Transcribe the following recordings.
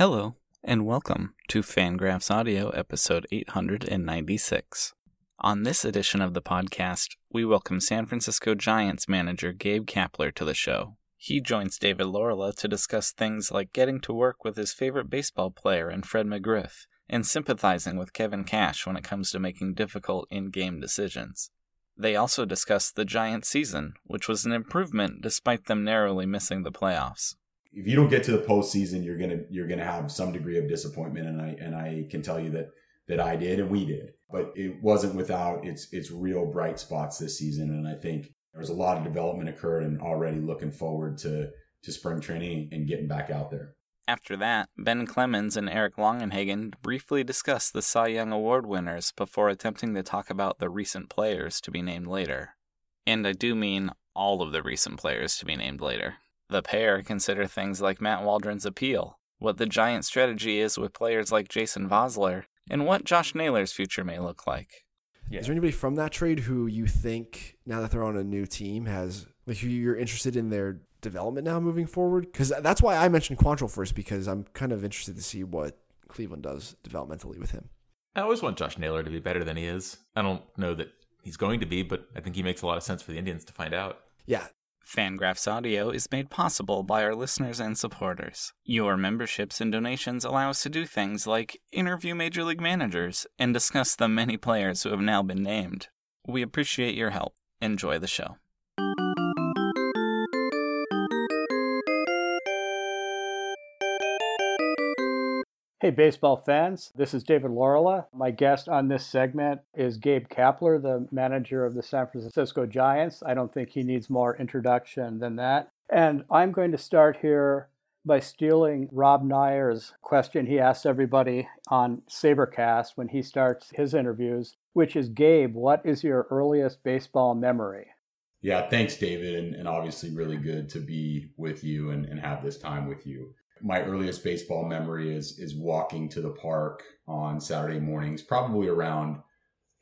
Hello, and welcome to Fangraphs Audio, episode 896. On this edition of the podcast, we welcome San Francisco Giants manager Gabe Kapler to the show. He joins David Laurila to discuss things like getting to work with his favorite baseball player and Fred McGriff and sympathizing with Kevin Cash when it comes to making difficult in game decisions. They also discuss the Giants season, which was an improvement despite them narrowly missing the playoffs if you don't get to the postseason, you're gonna you're gonna have some degree of disappointment, and I and I can tell you that that I did and we did, but it wasn't without its its real bright spots this season, and I think there's a lot of development occurred, and already looking forward to to spring training and getting back out there. After that, Ben Clemens and Eric Longenhagen briefly discussed the Cy Young Award winners before attempting to talk about the recent players to be named later. And I do mean all of the recent players to be named later. The pair consider things like Matt Waldron's appeal, what the Giant strategy is with players like Jason Vosler, and what Josh Naylor's future may look like. Yeah. Is there anybody from that trade who you think, now that they're on a new team, has like who you're interested in their development now moving forward? Because that's why I mentioned Quantrill first, because I'm kind of interested to see what Cleveland does developmentally with him. I always want Josh Naylor to be better than he is. I don't know that he's going to be, but I think he makes a lot of sense for the Indians to find out. Yeah, Fangraphs Audio is made possible by our listeners and supporters. Your memberships and donations allow us to do things like interview major league managers and discuss the many players who have now been named. We appreciate your help. Enjoy the show. Hey, baseball fans. This is David Laurila. My guest on this segment is Gabe Kapler, the manager of the San Francisco Giants. I don't think he needs more introduction than that. And I'm going to start here by stealing Rob Neyer's question he asks everybody on Sabercast when he starts his interviews, which is Gabe, what is your earliest baseball memory? Yeah, thanks, David. And, and obviously, really good to be with you and, and have this time with you my earliest baseball memory is is walking to the park on Saturday mornings, probably around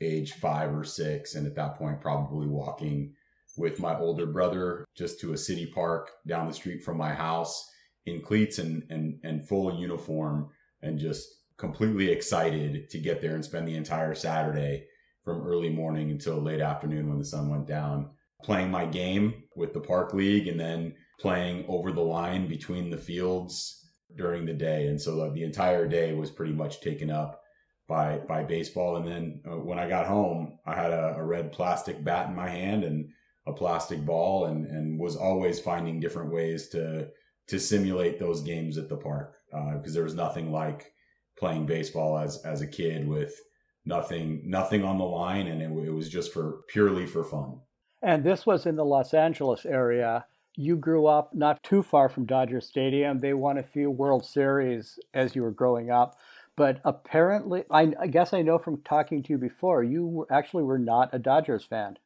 age five or six, and at that point, probably walking with my older brother just to a city park down the street from my house in cleats and and, and full uniform, and just completely excited to get there and spend the entire Saturday from early morning until late afternoon when the sun went down, playing my game with the park league, and then playing over the line between the fields during the day. And so the entire day was pretty much taken up by by baseball. And then uh, when I got home, I had a, a, red plastic bat in my hand and a plastic ball, and and was always finding different ways to to simulate those games at the park because uh, there was nothing like playing baseball as as a kid with nothing nothing on the line, and it, it was just for purely for fun. And this was in the Los Angeles area you grew up not too far from Dodger Stadium. They won a few World Series as you were growing up. But apparently, I, I guess I know from talking to you before, you were, actually were not a Dodgers fan.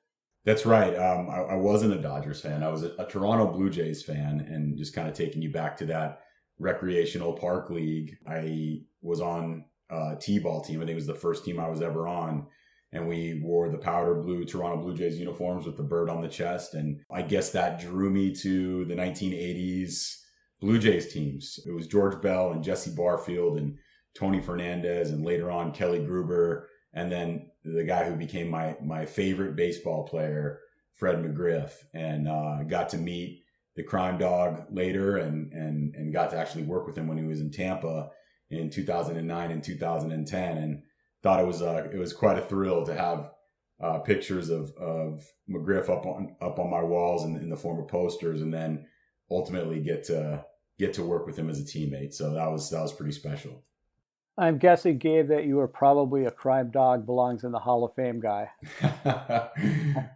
That's right. Um, I, I, wasn't a Dodgers fan. I was a, a Toronto Blue Jays fan, and just kind of taking you back to that recreational park league. I was on a T-ball team. I think it was the first team I was ever on and we wore the powder blue Toronto Blue Jays uniforms with the bird on the chest. And I guess that drew me to the 1980s Blue Jays teams. It was George Bell and Jesse Barfield and Tony Fernandez, and later on Kelly Gruber, and then the guy who became my my favorite baseball player, Fred McGriff, and uh, got to meet the crime dog later, and and and got to actually work with him when he was in Tampa in 2009 and 2010, and thought it was uh, it was quite a thrill to have uh, pictures of of McGriff up on up on my walls in, in the form of posters, and then ultimately get to get to work with him as a teammate. So that was that was pretty special. I'm guessing, Gabe, that you were probably a crime dog belongs in the Hall of Fame guy.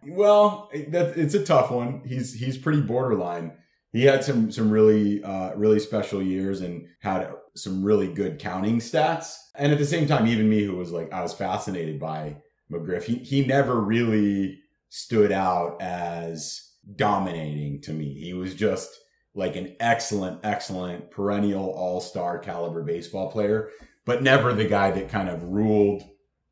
well, that, it's a tough one. He's he's pretty borderline he had some some really uh, really special years and had some really good counting stats. And at the same time, even me, who was like I was fascinated by McGriff, he he never really stood out as dominating to me. He was just like an excellent, excellent perennial all star caliber baseball player, but never the guy that kind of ruled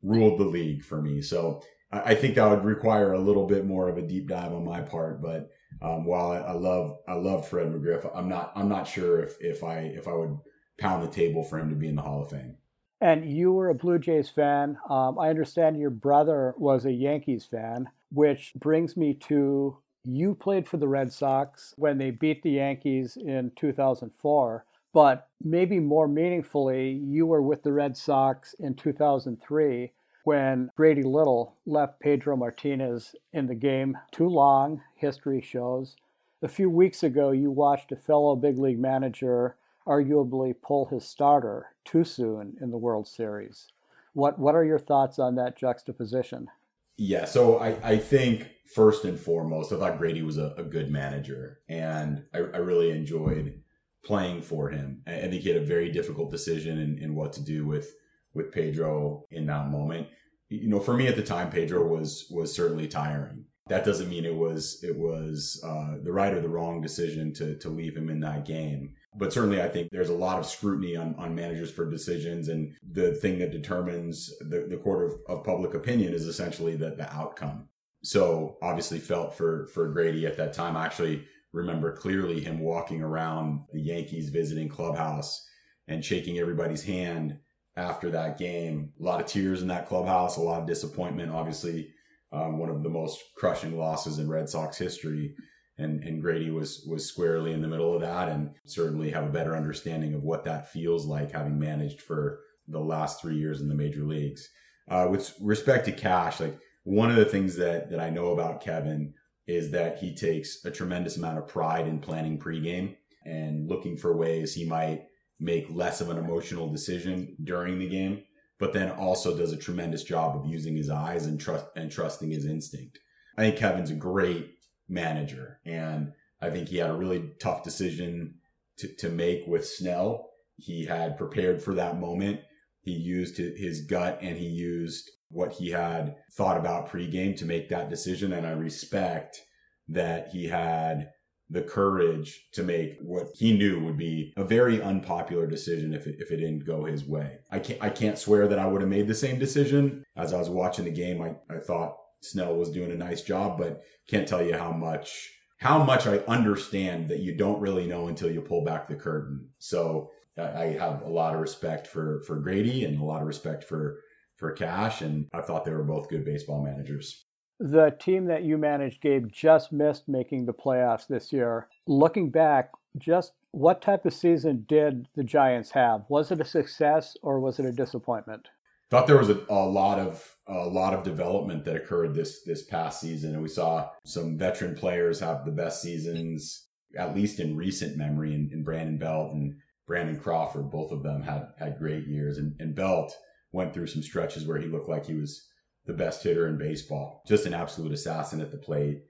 ruled the league for me. So I think that would require a little bit more of a deep dive on my part, but um, while I, I, love I love Fred McGriff, I'm not I'm not sure if if I if I would pound the table for him to be in the Hall of Fame. And you were a Blue Jays fan. Um, I understand your brother was a Yankees fan, which brings me to you played for the Red Sox when they beat the Yankees in 2004. But maybe more meaningfully, you were with the Red Sox in 2003 when Grady Little left Pedro Martinez in the game too long, history shows. A few weeks ago, you watched a fellow big league manager arguably pull his starter too soon in the World Series. What what are your thoughts on that juxtaposition? Yeah, so I, I think first and foremost, I thought Grady was a, a good manager, and I, I, really enjoyed playing for him. I think he had a very difficult decision in, in what to do with with Pedro in that moment. You know, for me at the time, Pedro was was certainly tiring. That doesn't mean it was it was uh, the right or the wrong decision to to leave him in that game but certainly I think there's a lot of scrutiny on, on managers for decisions. And the thing that determines the, the court of, of public opinion is essentially the, the outcome. So obviously felt for, for Grady at that time. I actually remember clearly him walking around the Yankees visiting clubhouse and shaking everybody's hand after that game. A lot of tears in that clubhouse, a lot of disappointment. Obviously, um, one of the most crushing losses in Red Sox history and and Grady was was squarely in the middle of that, and certainly have a better understanding of what that feels like, having managed for the last three years in the major leagues. Uh, with respect to cash, like one of the things that that I know about Kevin is that he takes a tremendous amount of pride in planning pregame and looking for ways he might make less of an emotional decision during the game, but then also does a tremendous job of using his eyes and trust and trusting his instinct. I think Kevin's a great manager. And I think he had a really tough decision to, to make with Snell. He had prepared for that moment. He used his gut and he used what he had thought about pregame to make that decision. And I respect that he had the courage to make what he knew would be a very unpopular decision if it, if it didn't go his way. I can't, I can't swear that I would have made the same decision. As I was watching the game, I, I thought Snell was doing a nice job, but can't tell you how much how much I understand that you don't really know until you pull back the curtain. So I have a lot of respect for for Grady and a lot of respect for for Cash, and I thought they were both good baseball managers. The team that you managed, Gabe, just missed making the playoffs this year. Looking back, just what type of season did the Giants have? Was it a success or was it a disappointment? thought there was a, a lot of a lot of development that occurred this this past season, and we saw some veteran players have the best seasons, at least in recent memory. In, in Brandon Belt and Brandon Crawford, both of them had had great years, and, and Belt went through some stretches where he looked like he was the best hitter in baseball, just an absolute assassin at the plate.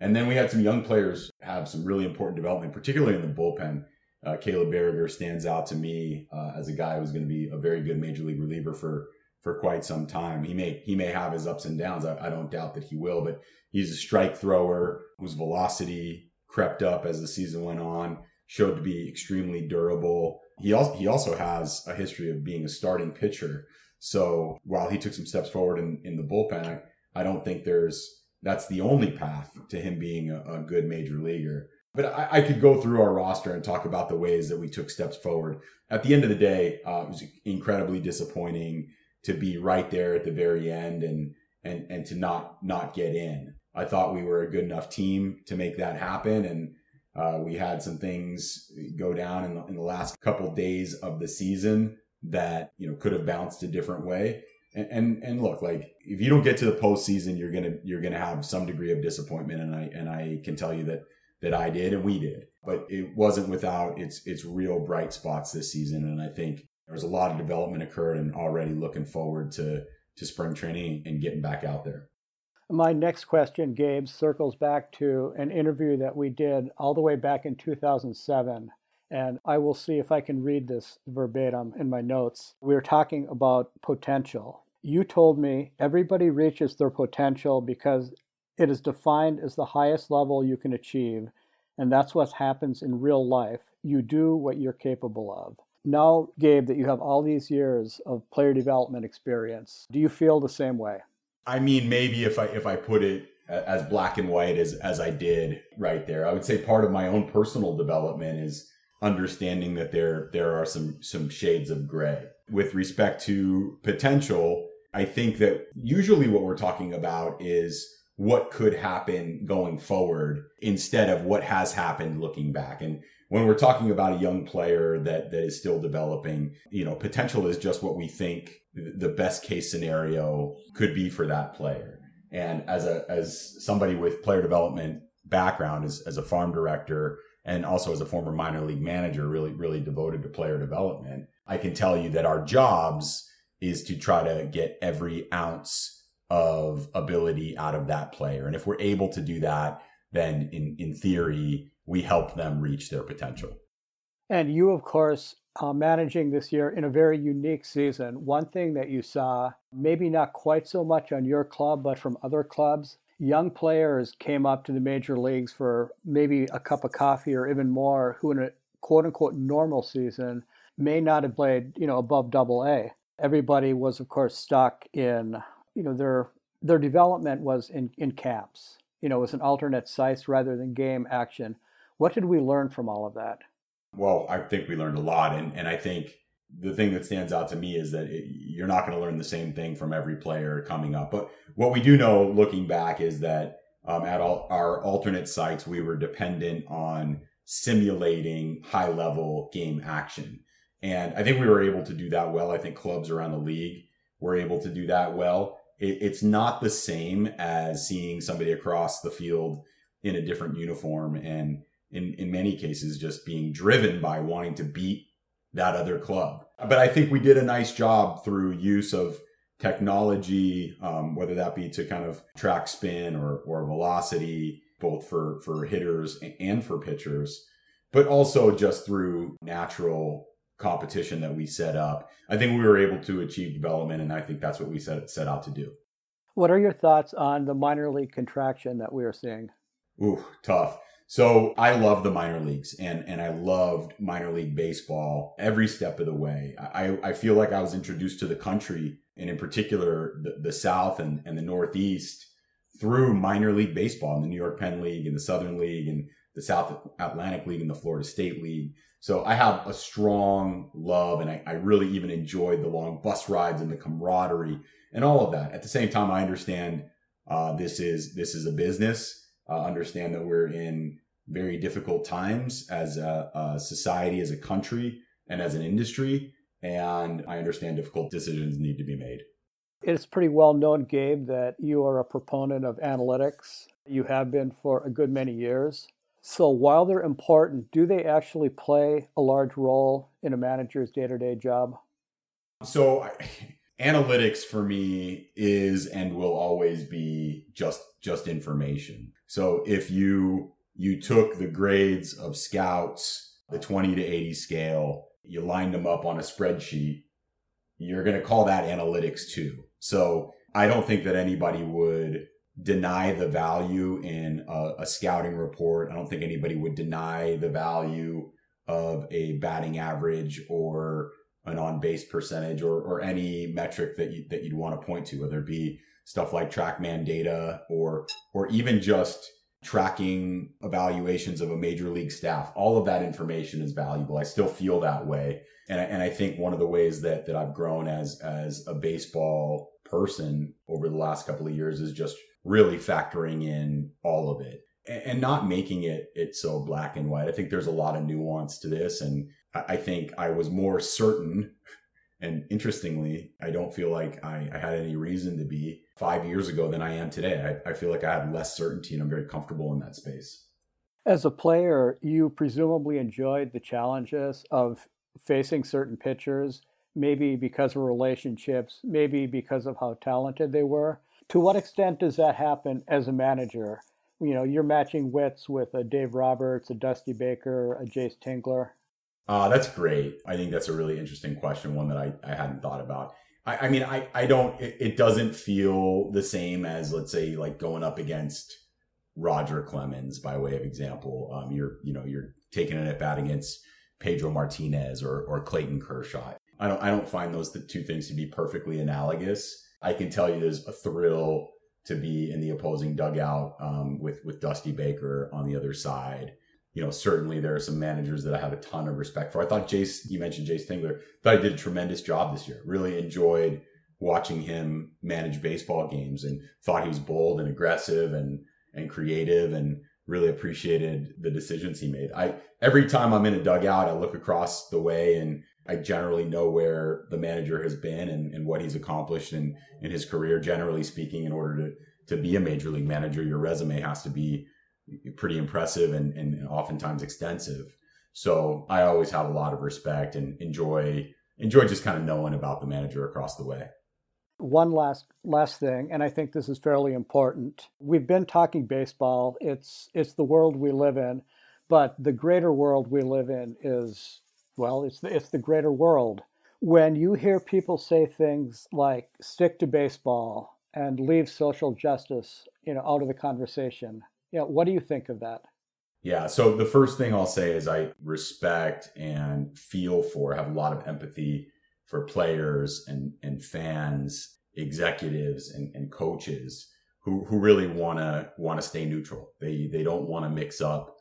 And then we had some young players have some really important development, particularly in the bullpen. Uh, Caleb Baragar stands out to me uh, as a guy who's going to be a very good major league reliever for for quite some time. He may he may have his ups and downs. I, I don't doubt that he will, but he's a strike thrower whose velocity crept up as the season went on, showed to be extremely durable. He also he also has a history of being a starting pitcher. So while he took some steps forward in, in the bullpen, I, I don't think there's that's the only path to him being a, a good major leaguer. But I, I, could go through our roster and talk about the ways that we took steps forward. At the end of the day, uh, it was incredibly disappointing to be right there at the very end and and and to not not get in. I thought we were a good enough team to make that happen, and uh, we had some things go down in the, in the last couple days of the season that you know could have bounced a different way. And, and and look, like if you don't get to the postseason, you're gonna you're gonna have some degree of disappointment, and I and I can tell you that that I did and we did, but it wasn't without its its real bright spots this season. And I think there's a lot of development occurred and already looking forward to to spring training and getting back out there. My next question, Gabe, circles back to an interview that we did all the way back in 2007. And I will see if I can read this verbatim in my notes. We were talking about potential. You told me everybody reaches their potential because it is defined as the highest level you can achieve. And that's what happens in real life. You do what you're capable of now, Gabe, that you have all these years of player development experience, do you feel the same way? I mean, maybe if I if I put it as black and white as as I did right there, I would say part of my own personal development is understanding that there there are some some shades of gray. With respect to potential, I think that usually what we're talking about is what could happen going forward instead of what has happened looking back. And when we're talking about a young player that that is still developing, you know, potential is just what we think the best case scenario could be for that player. And as a as somebody with player development background as, as a farm director and also as a former minor league manager, really, really devoted to player development, I can tell you that our jobs is to try to get every ounce of ability out of that player. And if we're able to do that, then in, in theory, we help them reach their potential. And you, of course, managing this year in a very unique season. One thing that you saw, maybe not quite so much on your club, but from other clubs, young players came up to the major leagues for maybe a cup of coffee or even more, who in a quote unquote normal season may not have played, you know, above double A. Everybody was, of course, stuck in, you know, their their development was in, in camps. You know, it was an alternate sites rather than game action. What did we learn from all of that? Well, I think we learned a lot. And, and I think the thing that stands out to me is that it, you're not going to learn the same thing from every player coming up. But what we do know looking back is that um, at all our alternate sites, we were dependent on simulating high level game action. And I think we were able to do that well. I think clubs around the league were able to do that well. It, it's not the same as seeing somebody across the field in a different uniform and in, in many cases just being driven by wanting to beat that other club. But I think we did a nice job through use of technology, um, whether that be to kind of track spin or, or velocity, both for, for hitters and for pitchers, but also just through natural competition that we set up. I think we were able to achieve development, and I think that's what we set, set out to do. What are your thoughts on the minor league contraction that we are seeing? Ooh, tough. So I love the minor leagues and, and I loved minor league baseball every step of the way. I, I feel like I was introduced to the country and in particular the, the South and, and the Northeast through minor league baseball in the New York Penn League and the Southern League and the South Atlantic League and the Florida State League. So I have a strong love and I, I really even enjoyed the long bus rides and the camaraderie and all of that. At the same time, I understand uh, this is this is a business uh, understand that we're in very difficult times as a, a, society, as a country, and as an industry. And I understand difficult decisions need to be made. It's pretty well known, Gabe, that you are a proponent of analytics. You have been for a good many years. So while they're important, do they actually play a large role in a manager's day to day job? So, I, analytics for me is and will always be just just information. So if you you took the grades of scouts, the 20 to 80 scale, you lined them up on a spreadsheet, you're going to call that analytics too. So I don't think that anybody would deny the value in a, a scouting report. I don't think anybody would deny the value of a batting average or an on base percentage or, or any metric that you, that you'd want to point to, whether it be stuff like TrackMan data or or even just tracking evaluations of a major league staff. All of that information is valuable. I still feel that way. And I, and I think one of the ways that, that I've grown as, as a baseball person over the last couple of years is just really factoring in all of it and, not making it, it so black and white. I think there's a lot of nuance to this. And I, I think I was more certain and interestingly, I don't feel like I, I, had any reason to be five years ago than I am today. I, I feel like I have less certainty and I'm very comfortable in that space. As a player, you presumably enjoyed the challenges of facing certain pitchers, maybe because of relationships, maybe because of how talented they were. To what extent does that happen as a manager? You know, you're matching wits with a Dave Roberts, a Dusty Baker, a Jayce Tingler. Uh, that's great. I think that's a really interesting question, one that I, I hadn't thought about. I, I mean, I, I don't, it, it, doesn't feel the same as, let's say, like going up against Roger Clemens by way of example. Um, you're, you know, you're taking an at bat against Pedro Martinez or, or Clayton Kershaw. I don't, I don't find those two things to be perfectly analogous. I can tell you there's a thrill to be in the opposing dugout um, with with Dusty Baker on the other side you know, certainly there are some managers that I have a ton of respect for. I thought Jayce, you mentioned Jayce Tingler, thought he did a tremendous job this year. Really enjoyed watching him manage baseball games and thought he was bold and aggressive and and creative and really appreciated the decisions he made. I every time I'm in a dugout, I look across the way and I generally know where the manager has been and, and what he's accomplished in, in his career. Generally speaking, in order to to be a major league manager, your resume has to be pretty impressive and, and oftentimes extensive. So I always have a lot of respect and enjoy enjoy just kind of knowing about the manager across the way. One last last thing, and I think this is fairly important. We've been talking baseball. It's it's the world we live in, but the greater world we live in is well, it's the, it's the greater world. When you hear people say things like "stick to baseball" and leave social justice, you know, out of the conversation, you know, what do you think of that? Yeah. So the first thing I'll say is I respect and feel for, have a lot of empathy for players and, and fans, executives and, and coaches who, who really want to stay neutral. They they don't want to mix up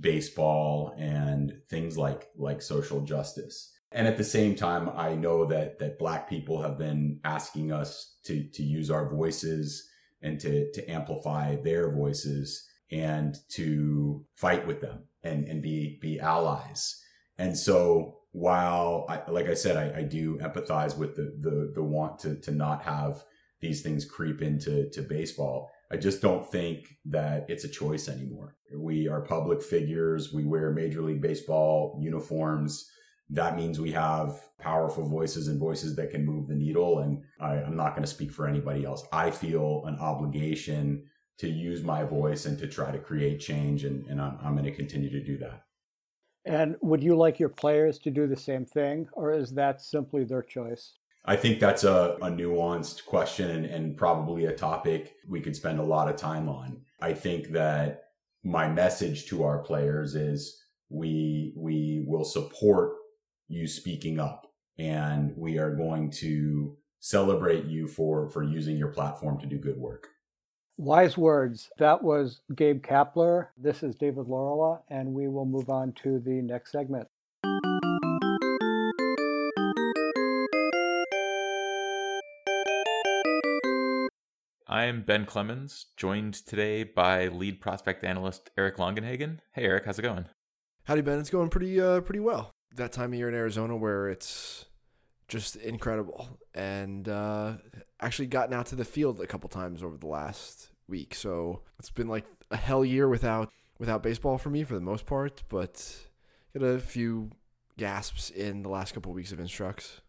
baseball and things like like social justice. And at the same time, I know that that black people have been asking us to to use our voices and to to amplify their voices and to fight with them and and be be allies. And so while I, like I said, I, I, do empathize with the, the, the want to, to not have these things creep into to baseball. I just don't think that it's a choice anymore. We are public figures. We wear Major League Baseball uniforms. That means we have powerful voices and voices that can move the needle. And I, I'm not going to speak for anybody else. I feel an obligation to use my voice and to try to create change. And, and I'm, I'm going to continue to do that. And would you like your players to do the same thing, or is that simply their choice? I think that's a, a nuanced question and, and probably a topic we could spend a lot of time on. I think that my message to our players is we we will support you speaking up and we are going to celebrate you for for using your platform to do good work. Wise words. That was Gabe Kapler. This is David Laurila, and we will move on to the next segment. I'm Ben Clemens, joined today by lead prospect analyst Eric Longenhagen. Hey, Eric, how's it going? Howdy, Ben. It's going pretty, uh, pretty well. That time of year in Arizona where it's just incredible, and uh, actually gotten out to the field a couple times over the last week. So it's been like a hell year without without baseball for me for the most part, but got a few gasps in the last couple of weeks of instructs.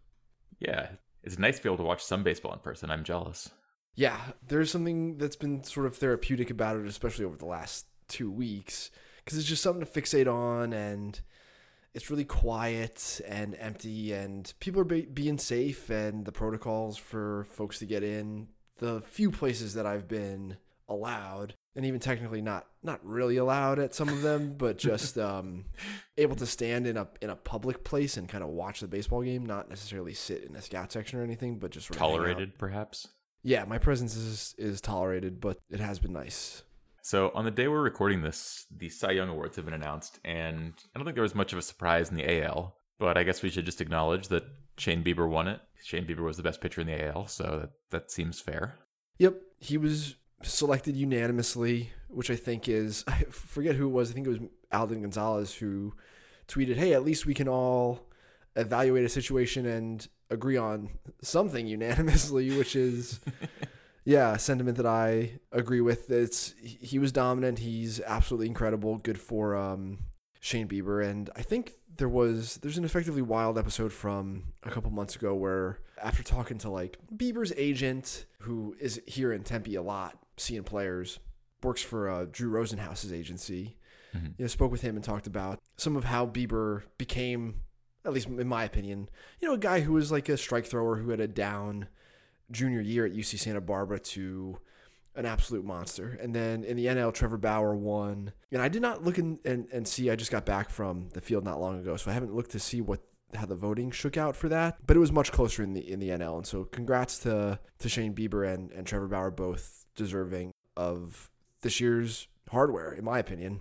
Yeah, it's nice to be able to watch some baseball in person. I'm jealous. Yeah, there's something that's been sort of therapeutic about it, especially over the last two weeks, because it's just something to fixate on and it's really quiet and empty and people are be- being safe and the protocols for folks to get in. The few places that i've been allowed and even technically not not really allowed at some of them but just um, able to stand in a in a public place and kind of watch the baseball game not necessarily sit in a scout section or anything but just tolerated perhaps yeah my presence is is tolerated but it has been nice so on the day we're recording this, the Cy Young Awards have been announced, and I don't think there was much of a surprise in the AL. But I guess we should just acknowledge that Shane Bieber won it. Shane Bieber was the best pitcher in the AL, so that, that seems fair. Yep, he was selected unanimously, which I think is I forget who it was. I think it was Alden Gonzalez who tweeted, "Hey, at least we can all evaluate a situation and agree on something unanimously," which is yeah, sentiment that I agree with. It's he was dominant. He's absolutely incredible. Good for um, Shane Bieber, and I think there was there's an effectively wild episode from a couple months ago where after talking to like Bieber's agent, who is here in Tempe a lot, seeing players, works for uh, Drew Rosenhaus's agency. Mm-hmm. You know, spoke with him and talked about some of how Bieber became, at least in my opinion, you know, a guy who was like a strike thrower who had a down junior year at UC Santa Barbara to an absolute monster. And then in the NL, Trevor Bauer won. And I did not look in, and, and see, I just got back from the field not long ago, so I haven't looked to see what how the voting shook out for that. But it was much closer in the in the NL. And so congrats to to Shane Bieber and, and Trevor Bauer both deserving of this year's hardware, in my opinion.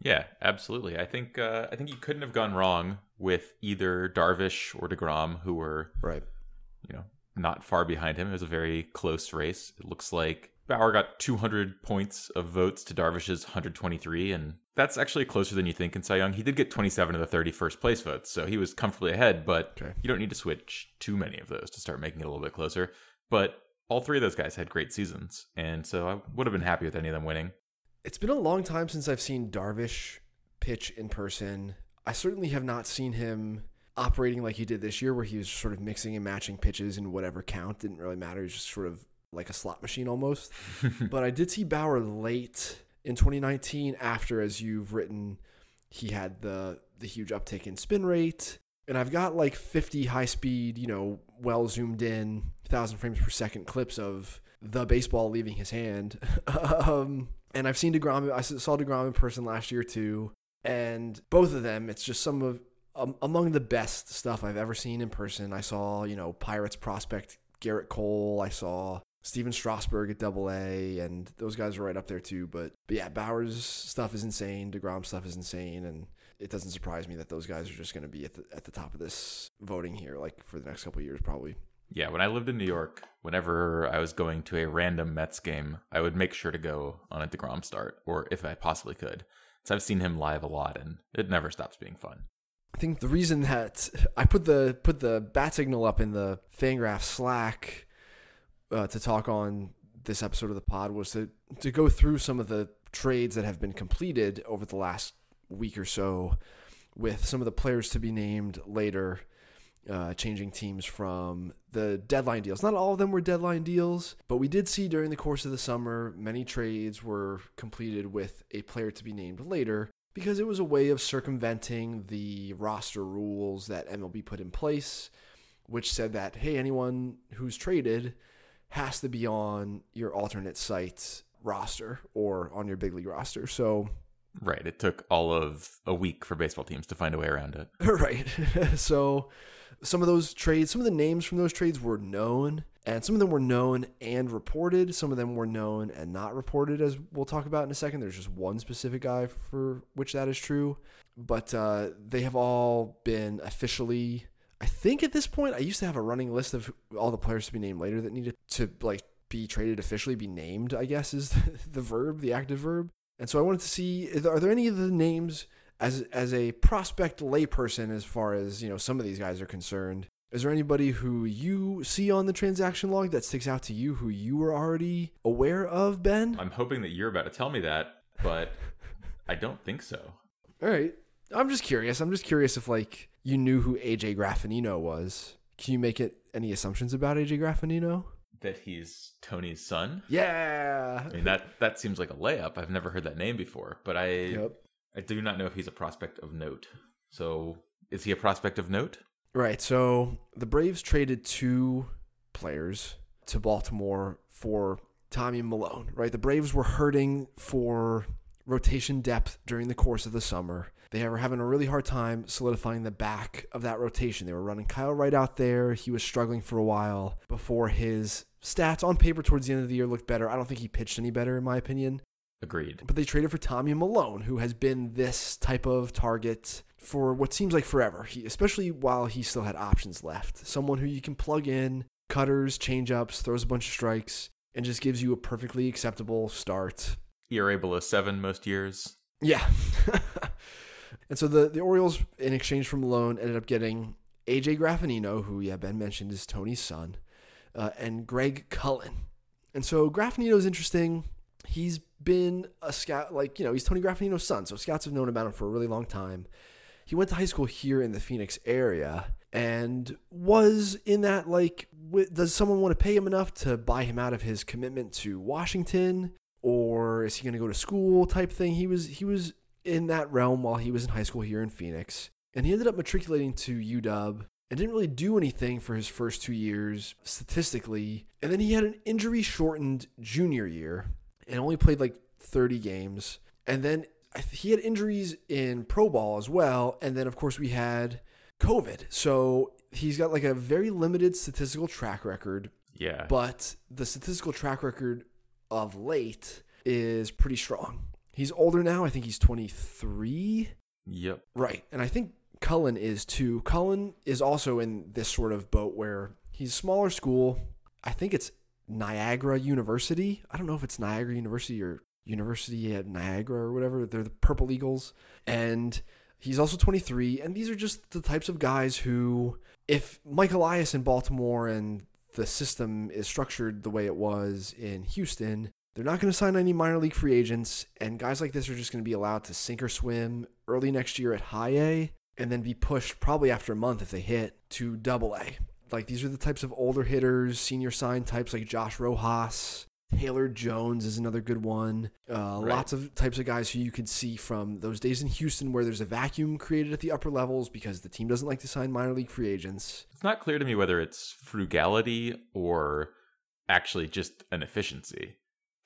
Yeah, absolutely. I think uh, I think you couldn't have gone wrong with either Darvish or Degrom, who were Right. you know not far behind him. It was a very close race. It looks like Bauer got 200 points of votes to Darvish's 123, and that's actually closer than you think in Cy Young. He did get 27 of the 30 first place votes, so he was comfortably ahead. But Okay. you don't need to switch too many of those to start making it a little bit closer. But all three of those guys had great seasons, and so I would have been happy with any of them winning. It's been a long time since I've seen Darvish pitch in person. I certainly have not seen him operating like he did this year, where he was sort of mixing and matching pitches in whatever count. Didn't really matter. He was just sort of like a slot machine almost. but I did see Bauer late in 2019 after, as you've written, he had the the huge uptick in spin rate. And I've got like 50 high speed, you know, well zoomed in, 1,000 frames per second clips of the baseball leaving his hand. um, and I've seen DeGrom, I saw DeGrom in person last year too. And both of them, it's just some of um, among the best stuff I've ever seen in person. I saw, you know, Pirates prospect Gerrit Cole. I saw Stephen Strasburg at Double A, and those guys are right up there too. But but yeah, Bauer's stuff is insane. Degrom stuff is insane, and it doesn't surprise me that those guys are just going to be at the at the top of this voting here, like for the next couple years, probably. Yeah, when I lived in New York, whenever I was going to a random Mets game, I would make sure to go on a DeGrom start, or if I possibly could. So I've seen him live a lot, and it never stops being fun. I think the reason that I put the put the bat signal up in the Fangraph Slack uh, to talk on this episode of the pod was to to go through some of the trades that have been completed over the last week or so, with some of the players to be named later, uh, changing teams from the deadline deals. Not all of them were deadline deals, but we did see during the course of the summer many trades were completed with a player to be named later because it was a way of circumventing the roster rules that MLB put in place, which said that, hey, anyone who's traded has to be on your alternate site roster or on your big league roster. So, Right. It took all of a week for baseball teams to find a way around it. right. so, some of those trades, some of the names from those trades were known, and some of them were known and reported. Some of them were known and not reported, as we'll talk about in a second. There's just one specific guy for which that is true, but uh, they have all been officially. I think at this point, I used to have a running list of all the players to be named later that needed to like be traded officially, be named. I guess is the verb, the active verb. And so I wanted to see: are there any of the names as as a prospect layperson, as far as you know, some of these guys are concerned? Is there anybody who you see on the transaction log that sticks out to you, who you were already aware of, Ben? I'm hoping that you're about to tell me that, but I don't think so. All right, I'm just curious. I'm just curious if like you knew who AJ Graffanino was. Can you make it any assumptions about AJ Graffanino? That he's Tony's son? Yeah. I mean that that seems like a layup. I've never heard that name before, but I Yep. I do not know if he's a prospect of note. So is he a prospect of note? Right. So the Braves traded two players to Baltimore for Tommy Milone, right? The Braves were hurting for rotation depth during the course of the summer. They were having a really hard time solidifying the back of that rotation. They were running Kyle Wright out there. He was struggling for a while before his stats on paper towards the end of the year looked better. I don't think he pitched any better, in my opinion. Agreed. But they traded for Tommy Milone, who has been this type of target for what seems like forever. He, especially while he still had options left. Someone who you can plug in, cutters, changeups, throws a bunch of strikes, and just gives you a perfectly acceptable start. ERA below seven most years. Yeah. and so the, the Orioles, in exchange for Milone, ended up getting AJ Graffanino, who, yeah, Ben mentioned is Tony's son, uh, and Greg Cullen. And so Graffanino is interesting. He's been a scout, like, you know, he's Tony Graffanino's son. So scouts have known about him for a really long time. He went to high school here in the Phoenix area and was in that, like, does someone want to pay him enough to buy him out of his commitment to Washington? Or is he going to go to school type thing? He was, he was in that realm while he was in high school here in Phoenix. And he ended up matriculating to UW and didn't really do anything for his first two years statistically. And then he had an injury shortened junior year and only played like 30 games. And then he had injuries in pro ball as well. And then, of course, we had COVID. So he's got like a very limited statistical track record, Yeah. but the statistical track record of late is pretty strong. He's older now. I think he's 23. Yep. Right. And I think Cullen is too. Cullen is also in this sort of boat where he's smaller school. I think it's Niagara University. I don't know if it's Niagara University or University at Niagara or whatever. They're the Purple Eagles. And he's also 23. And these are just the types of guys who, if Mike Elias in Baltimore and the system is structured the way it was in Houston, they're not going to sign any minor league free agents. And guys like this are just going to be allowed to sink or swim early next year at high A and then be pushed probably after a month if they hit to double A. Like these are the types of older hitters, senior sign types like Josh Rojas, Taylor Jones is another good one. Uh, Right. Lots of types of guys who you could see from those days in Houston where there's a vacuum created at the upper levels because the team doesn't like to sign minor league free agents. It's not clear to me whether it's frugality or actually just an efficiency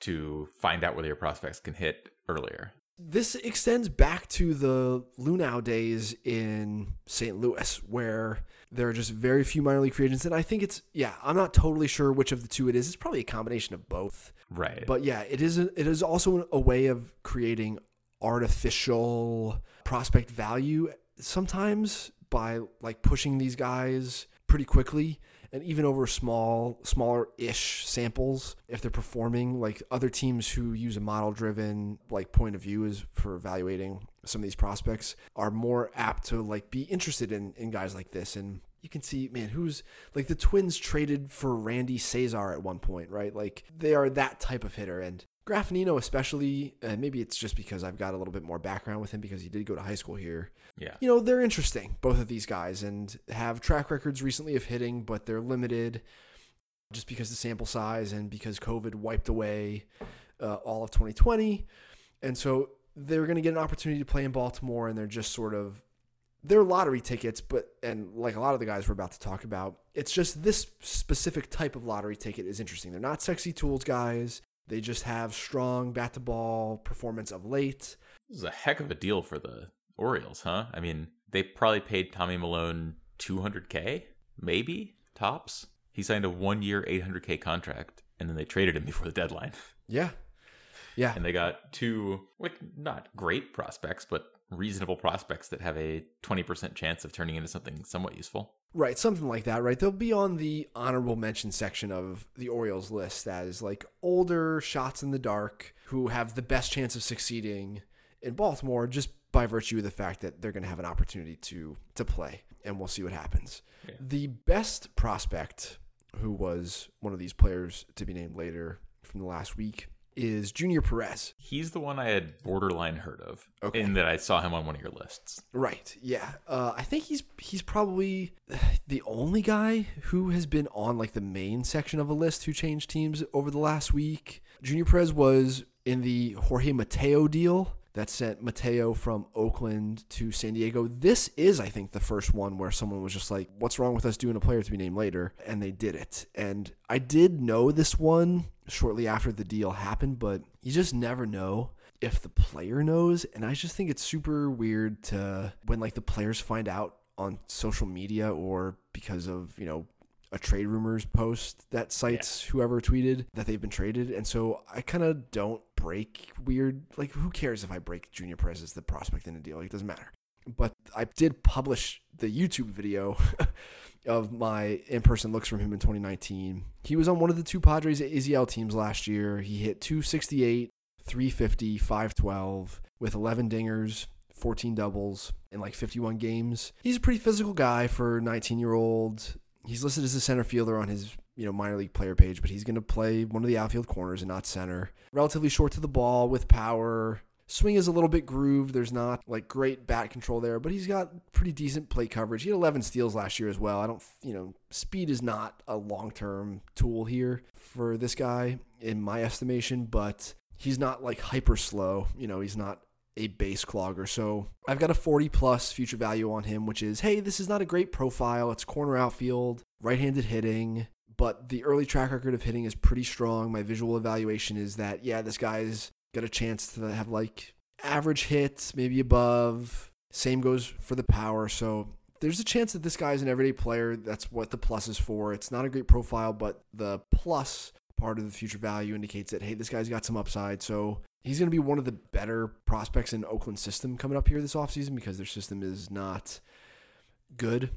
to find out whether your prospects can hit earlier. This extends back to the Luhnow days in St. Louis, where there are just very few minor league free agents. And I think it's, yeah, I'm not totally sure which of the two it is. It's probably a combination of both. Right. But yeah, it is, a, it is also a way of creating artificial prospect value sometimes by like pushing these guys pretty quickly and even over small smaller ish samples if they're performing like other teams who use a model driven like point of view is for evaluating some of these prospects are more apt to like be interested in in guys like this. And you can see man who's like the twins traded for randy cesar at one point right? Like they are that type of hitter. And Graffanino especially, and maybe it's just because I've got a little bit more background with him because he did go to high school here yeah. you know, they're interesting, both of these guys, and have track records recently of hitting, but they're limited just because the sample size and because COVID wiped away uh, all of 2020. And so they're going to get an opportunity to play in Baltimore, and they're just sort of. They're lottery tickets, but, and like a lot of the guys we're about to talk about, it's just this specific type of lottery ticket is interesting. They're not sexy tools guys. They just have strong bat to ball performance of late. This is a heck of a deal for the Orioles, huh? I mean, they probably paid Tommy Milone 200K, maybe tops. He signed a one year, 800K contract, and then they traded him before the deadline. Yeah. Yeah. And they got two, like, not great prospects, but reasonable prospects that have a 20% chance of turning into something somewhat useful. Right, something like that, right? They'll be on the honorable mention section of the Orioles list as like older shots in the dark who have the best chance of succeeding in Baltimore just by virtue of the fact that they're going to have an opportunity to to play and we'll see what happens. Yeah. The best prospect who was one of these players to be named later from the last week is Junior Perez. He's the one I had borderline heard of, Okay. in that I saw him on one of your lists. Right. Yeah. Uh, I think he's he's probably the only guy who has been on like the main section of a list who changed teams over the last week. Junior Perez was in the Jorge Mateo deal that sent Mateo from Oakland to San Diego. This is, I think, the first one where someone was just like, "What's wrong with us doing a player to be named later?" And they did it. And I did know this one shortly after the deal happened, but you just never know if the player knows and i just think it's super weird to when like the players find out on social media or because of you know a trade rumors post that cites whoever tweeted that they've been traded and so i kind of don't break weird like who cares if i break junior perez as the prospect in a deal like, it doesn't matter but i did publish the youtube video of my in-person looks from him in 2019 he was on one of the two padres azl teams last year he hit 268 350, 512 with 11 dingers, 14 doubles in like 51 games. He's a pretty physical guy for 19 year old. He's listed as a center fielder on his you know minor league player page, but he's going to play one of the outfield corners and not center. Relatively short to the ball with power. Swing is a little bit grooved. There's not like great bat control there, but he's got pretty decent plate coverage. He had 11 steals last year as well. I don't, you know, speed is not a long term tool here for this guy in my estimation, but he's not like hyper slow. You know, he's not a base clogger. So I've got a 40 plus future value on him, which is hey, this is not a great profile. It's corner outfield, right handed hitting, but the early track record of hitting is pretty strong. My visual evaluation is that, yeah, this guy's got a chance to have like average hits, maybe above. Same goes for the power. So there's a chance that this guy's an everyday player. That's what the plus is for. It's not a great profile, but the plus part of the future value indicates that hey, this guy's got some upside. So he's going to be one of the better prospects in Oakland system coming up here this offseason because their system is not good.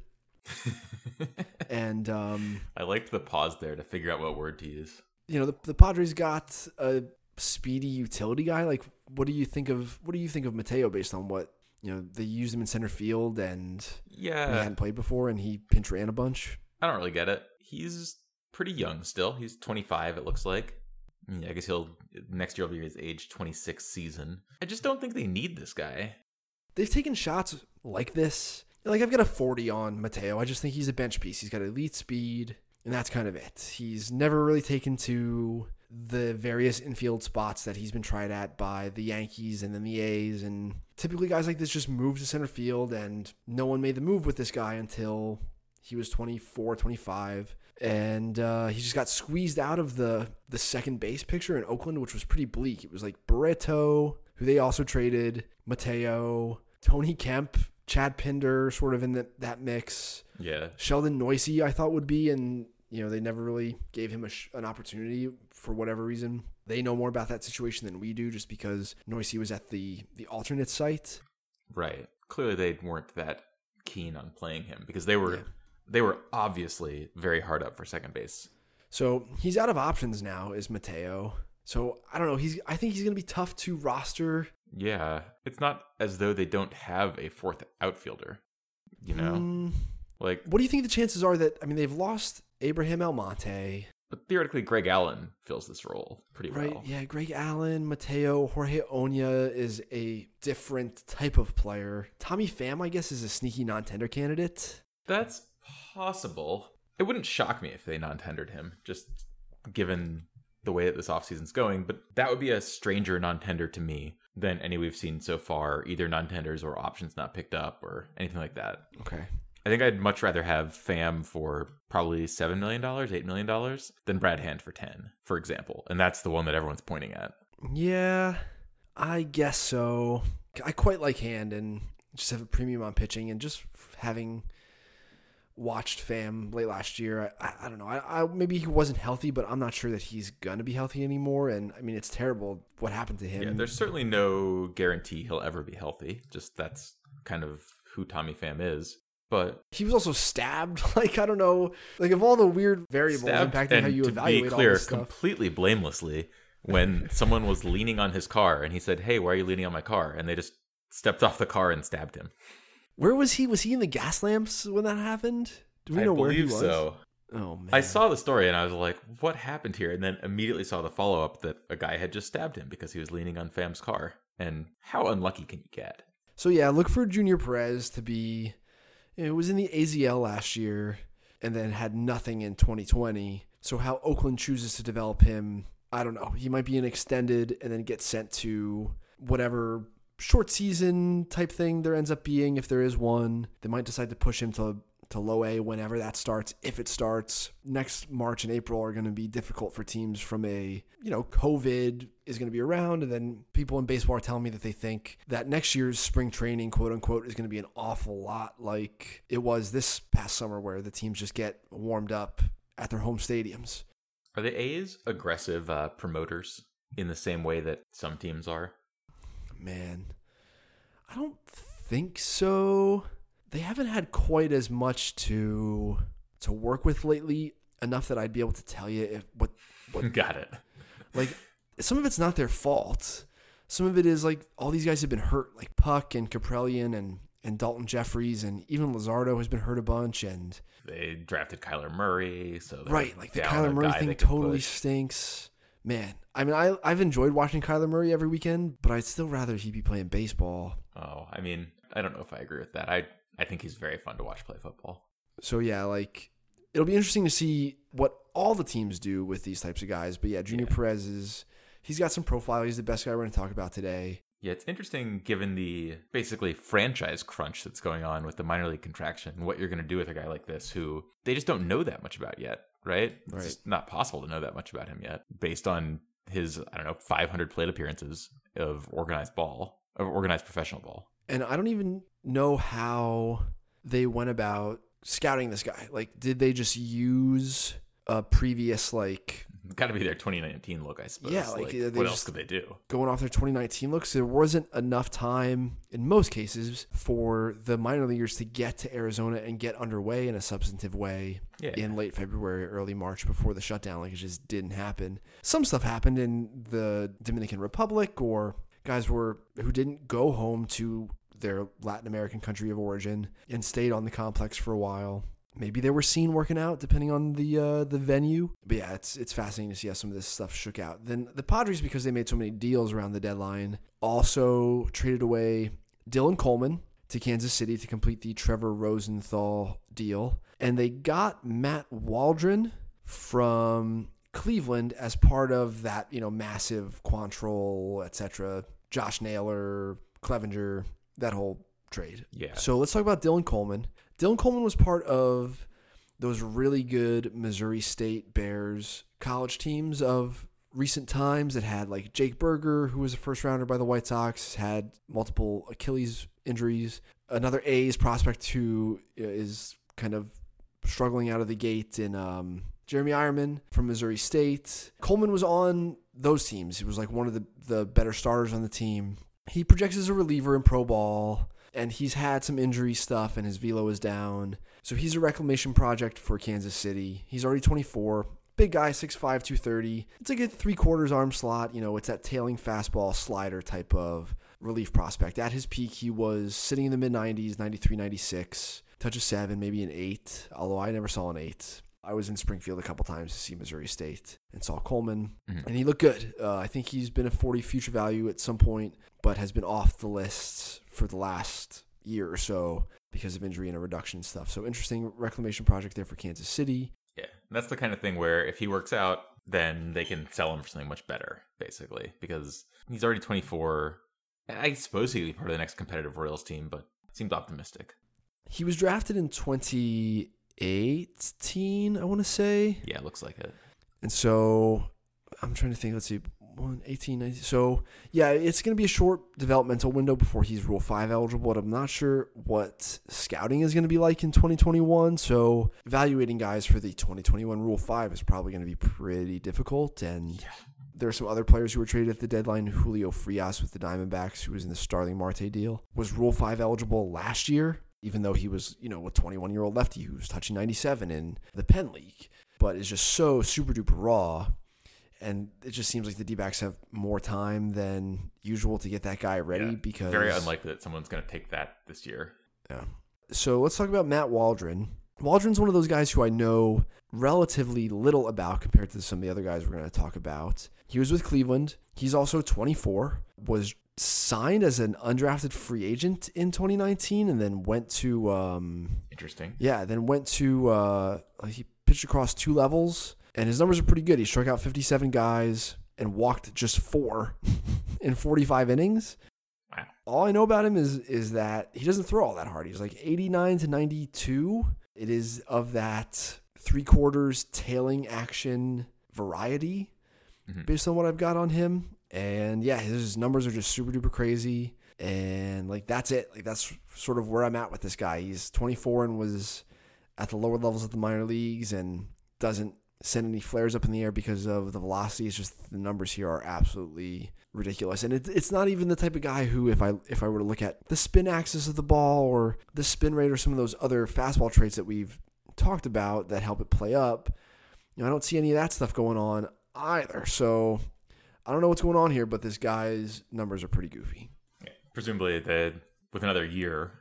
and um, I liked the pause there to figure out what word to use. you know the, the Padres got a speedy utility guy. Like, what do you think of what do you think of Mateo based on what you know? They used him in center field and yeah he hadn't played before, and he pinch ran a bunch. I don't really get it. He's pretty young still. He's 25, it looks like. Yeah, I guess he'll next year will be his age 26 season. I just don't think they need this guy. They've taken shots like this. Like I've got a 40 on Mateo. I just think he's a bench piece. He's got elite speed, and that's kind of it. He's never really taken to the various infield spots that he's been tried at by the Yankees and then the A's. And typically guys like this just move to center field, and no one made the move with this guy until he was 24, 25. And uh, he just got squeezed out of the, the second base picture in Oakland, which was pretty bleak. It was like Barreto, who they also traded, Mateo, Tony Kemp, Chad Pinder, sort of in the, that mix. Yeah. Sheldon Neuse, I thought would be, and you know they never really gave him a sh- an opportunity for whatever reason. They know more about that situation than we do, just because Neuse was at the the alternate site. Right. Clearly they weren't that keen on playing him because they were Yeah. They were obviously very hard up for second base. So he's out of options now. Is Mateo? So I don't know. He's I think he's gonna be tough to roster. Yeah. It's not as though they don't have a fourth outfielder. You know? Hmm, Like what do you think the chances are that I mean they've lost Abraham Almonte, but theoretically Greg Allen fills this role pretty right? well. Yeah, Greg Allen, Mateo, Jorge Oña is a different type of player. Tommy Pham, I guess, is a sneaky non-tender candidate. That's possible. It wouldn't shock me if they non-tendered him, just given the way that this offseason's going, but that would be a stranger non-tender to me than any we've seen so far, either non-tenders or options not picked up or anything like that. Okay. I think I'd much rather have Pham for probably $7 million, $8 million than Brad Hand for 10, for example. And that's the one that everyone's pointing at. Yeah, I guess so. I quite like Hand and just have a premium on pitching and just having watched Pham late last year. I, I, I don't know. I, I maybe he wasn't healthy, but I'm not sure that he's gonna be healthy anymore. And I mean, it's terrible what happened to him. Yeah, there's certainly no guarantee he'll ever be healthy. Just that's kind of who Tommy Pham is. But he was also stabbed. Like I don't know. Like of all the weird variables impacting how you evaluate clear, all this stuff. completely blamelessly when someone was leaning on his car and he said, "Hey, why are you leaning on my car?" and they just stepped off the car and stabbed him. Where was he? Was he in the gas lamps when that happened? Do we I know where he was? so. Oh man. I saw the story and I was like, "What happened here?" And then immediately saw the follow up that a guy had just stabbed him because he was leaning on Pham's car. And how unlucky can you get? So yeah, look for Junior Perez to be. It was in the AZL last year, and then had nothing in 2020. So how Oakland chooses to develop him, I don't know. He might be an extended and then get sent to whatever short season type thing there ends up being if there is one. They might decide to push him to to low A whenever that starts, if it starts. Next March and April are going to be difficult for teams from a, you know, COVID is going to be around. And then people in baseball are telling me that they think that next year's spring training, quote unquote, is going to be an awful lot like it was this past summer where the teams just get warmed up at their home stadiums. Are the A's aggressive uh, promoters in the same way that some teams are? Man, I don't think so. They haven't had quite as much to to work with lately. Enough that I'd be able to tell you if what what Got it. like some of it's not their fault. Some of it is like all these guys have been hurt, like Puk and Kaprielian and and Daulton Jefferies and even Luzardo has been hurt a bunch and They drafted Kyler Murray, so right, like the Kyler Murray thing totally push. stinks. Man, I mean, I I've enjoyed watching Kyler Murray every weekend, but I'd still rather he be playing baseball. Oh, I mean, I don't know if I agree with that. I I think he's very fun to watch play football. So yeah, like it'll be interesting to see what all the teams do with these types of guys. But yeah, Junior Yeah. Perez is he's got some profile. He's the best guy we're going to talk about today. Yeah, it's interesting given the basically franchise crunch that's going on with the minor league contraction. What you're going to do with a guy like this who they just don't know that much about yet, right? It's Right. not possible to know that much about him yet based on his I don't know 500 plate appearances of organized ball, of organized professional ball. And I don't even know how they went about scouting this guy. Like, did they just use a previous like Got to be their 2019 look, I suppose. Yeah, like, uh, they what else could they do? going off their 2019 looks, there wasn't enough time in most cases for the minor leaguers to get to Arizona and get underway in a substantive way Yeah. in late February, early March before the shutdown. Like it just didn't happen. Some stuff happened in the Dominican Republic, or guys were who didn't go home to their Latin American country of origin and stayed on the complex for a while. Maybe they were seen working out, depending on the uh, the venue. But yeah, it's it's fascinating to see how some of this stuff shook out. Then the Padres, because they made so many deals around the deadline, also traded away Dylan Coleman to Kansas City to complete the Trevor Rosenthal deal, and they got Matt Waldron from Cleveland as part of that you know massive Quantrill, etc. Josh Naylor, Clevinger, that whole trade. Yeah. So let's talk about Dylan Coleman. Dylan Coleman was part of those really good Missouri State Bears college teams of recent times that had like Jake Burger, who was a first rounder by the White Sox, had multiple Achilles injuries. Another A's prospect who is kind of struggling out of the gate in um, Jeremy Eierman from Missouri State. Coleman was on those teams. He was like one of the, the better starters on the team. He projects as a reliever in pro ball, and he's had some injury stuff, and his velo is down. So he's a reclamation project for Kansas City. He's already 24. Big guy, 6'5, 230. It's a good three quarters arm slot. You know, it's that tailing fastball slider type of relief prospect. At his peak, he was sitting in the mid 90s, 93, 96. Touch of seven, maybe an eight, although I never saw an eight. I was in Springfield a couple times to see Missouri State and saw Coleman, Mhm. and he looked good. Uh, I think he's been a 40 future value at some point, but has been off the list for the last year or so because of injury and a reduction and stuff. So interesting reclamation project there for Kansas City. Yeah, that's the kind of thing where if he works out, then they can sell him for something much better, basically, because he's already 24. I suppose he'll be part of the next competitive Royals team, but seems optimistic. He was drafted in 2018, I want to say. Yeah, looks like it. And so I'm trying to think. Let's see, one, 18, 19. So yeah, it's going to be a short developmental window before he's Rule Five eligible. But I'm not sure what scouting is going to be like in 2021. So evaluating guys for the 2021 Rule Five is probably going to be pretty difficult. And there are some other players who were traded at the deadline. Julio Frias with the Diamondbacks, who was in the Starling Marte deal, was Rule Five eligible last year. Even though he was, you know, a 21 year old lefty who was touching 97 in the Penn League, but is just so super duper raw and it just seems like the D-backs have more time than usual to get that guy ready Yeah, because Very unlikely that someone's going to take that this year. Yeah. So let's talk about Matt Waldron. Waldron's one of those guys who I know relatively little about compared to some of the other guys we're going to talk about. He was with Cleveland. He's also 24. Was signed as an undrafted free agent in 2019, and then went to um, Interesting. yeah, then went to uh, he pitched across two levels, and his numbers are pretty good. He struck out 57 guys and walked just four in 45 innings. Wow. All I know about him is is that he doesn't throw all that hard. He's like 89 to 92. It is of that three quarters tailing action variety, Mhm. based on what I've got on him. And yeah, his numbers are just super duper crazy. And like that's it. Like that's sort of where I'm at with this guy. He's 24 and was at the lower levels of the minor leagues and doesn't send any flares up in the air because of the velocity. It's just the numbers here are absolutely ridiculous. And it, it's not even the type of guy who, if I if I were to look at the spin axis of the ball or the spin rate or some of those other fastball traits that we've talked about that help it play up, you know, I don't see any of that stuff going on either. So I don't know what's going on here, but this guy's numbers are pretty goofy. Yeah. Presumably, the with another year,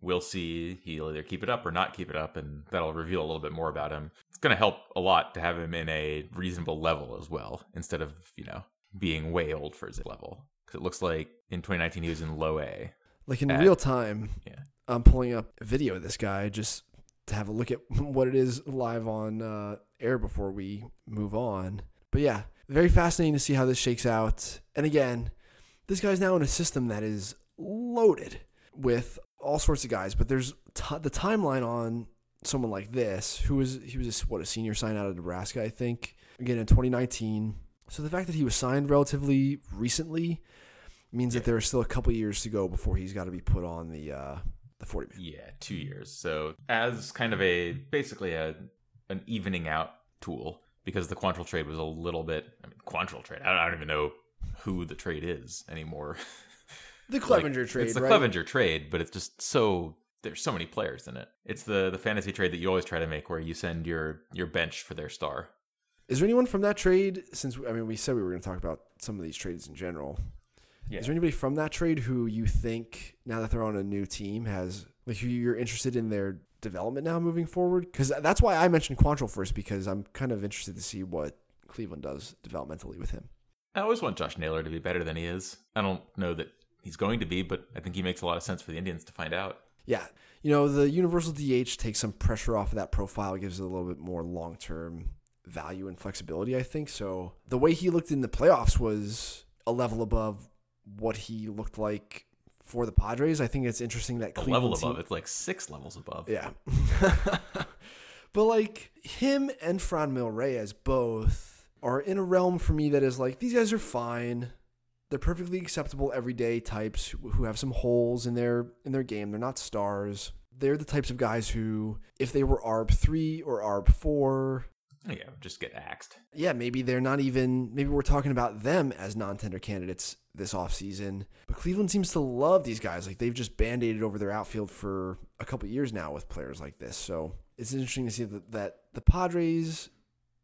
we'll see he'll either keep it up or not keep it up, and that'll reveal a little bit more about him. It's going to help a lot to have him in a reasonable level as well, instead of you know being way old for his level. Because it looks like in 2019 he was in low A. Like in Uh, real time, yeah. I'm pulling up a video of this guy just to have a look at what it is live on uh, air before we move on. But yeah, very fascinating to see how this shakes out. And again, this guy's now in a system that is loaded with all sorts of guys. But there's t- the timeline on someone like this, who was he was a, what a senior sign out of Nebraska, I think. Again in 2019. So the fact that he was signed relatively recently means that there are still a couple years to go before he's got to be put on the uh, the 40 man. Yeah, two years. So as kind of a basically a an evening out tool because the Quantrill trade was a little bit. I mean, Quantrill trade. I don't, I don't even know who the trade is anymore. The Like, Clevinger trade, It's the right? Clevinger trade, but it's just so there's so many players in it. It's the the fantasy trade that you always try to make, where you send your your bench for their star. Is there anyone from that trade? Since I mean, we said we were going to talk about some of these trades in general. Yeah. Is there anybody from that trade who you think now that they're on a new team has like who you're interested in their development now moving forward? Because that's why I mentioned Quantrill first because I'm kind of interested to see what Cleveland does developmentally with him. I always want Josh Naylor to be better than he is. I don't know that he's going to be, but I think he makes a lot of sense for the Indians to find out. Yeah, you know the universal DH takes some pressure off of that profile, gives it a little bit more long term value and flexibility. I think so. The way he looked in the playoffs was a level above what he looked like for the Padres. I think it's interesting that A Cleveland level team- above, it's like six levels above. Yeah. but like him and Fran Franmil Reyes both are in a realm for me that is like these guys are fine. They're perfectly acceptable everyday types who who have some holes in their in their game. They're not stars. They're the types of guys who, if they were ARB three or ARB four, Yeah, just get axed. yeah, maybe they're not even maybe we're talking about them as non-tender candidates this offseason. But Cleveland seems to love these guys. Like they've just band-aided over their outfield for a couple years now with players like this. So it's interesting to see that, that the Padres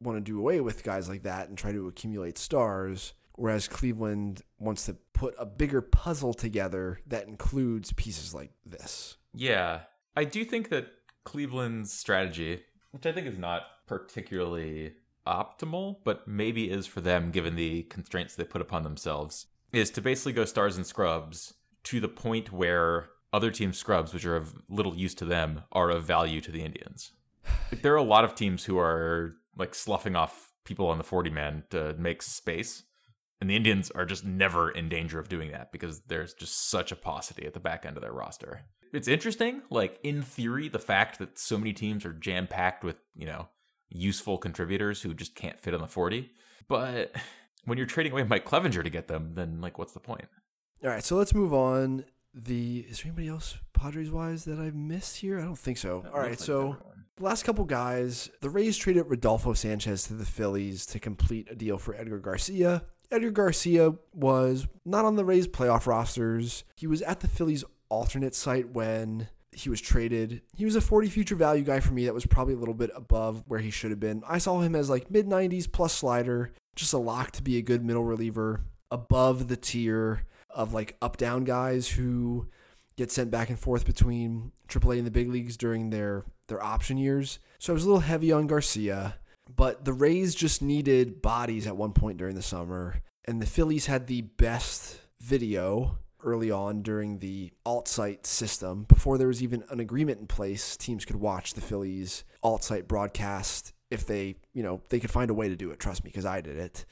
want to do away with guys like that and try to accumulate stars, whereas Cleveland wants to put a bigger puzzle together that includes pieces like this. Yeah, I do think that Cleveland's strategy, which I think is not particularly optimal, but maybe is for them given the constraints they put upon themselves, is to basically go stars and scrubs to the point where other teams' scrubs, which are of little use to them, are of value to the Indians. Like, there are a lot of teams who are like sloughing off people on the 40 man to make space. And the Indians are just never in danger of doing that because there's just such a paucity at the back end of their roster. It's interesting, like in theory, the fact that so many teams are jam packed with, you know, useful contributors who just can't fit on the 40. But when you're trading away Mike Clevinger to get them, then like what's the point? All right, so let's move on. The is there anybody else Padres wise that I've missed here? I don't think so. All right, so the last couple guys, the Rays traded Rodolfo Sanchez to the Phillies to complete a deal for Edgar Garcia. Edgar Garcia was not on the Rays playoff rosters. He was at the Phillies alternate site when he was traded. He was a 40 future value guy for me that was probably a little bit above where he should have been. I saw him as like mid 90s plus slider, just a lock to be a good middle reliever above the tier of like up down guys who get sent back and forth between AAA and the big leagues during their their option years. So I was a little heavy on Garcia, but the Rays just needed bodies at one point during the summer, and the Phillies had the best video early on during the alt site system before there was even an agreement in place teams could watch the phillies alt site broadcast if they you know they could find a way to do it. Trust me because i did it.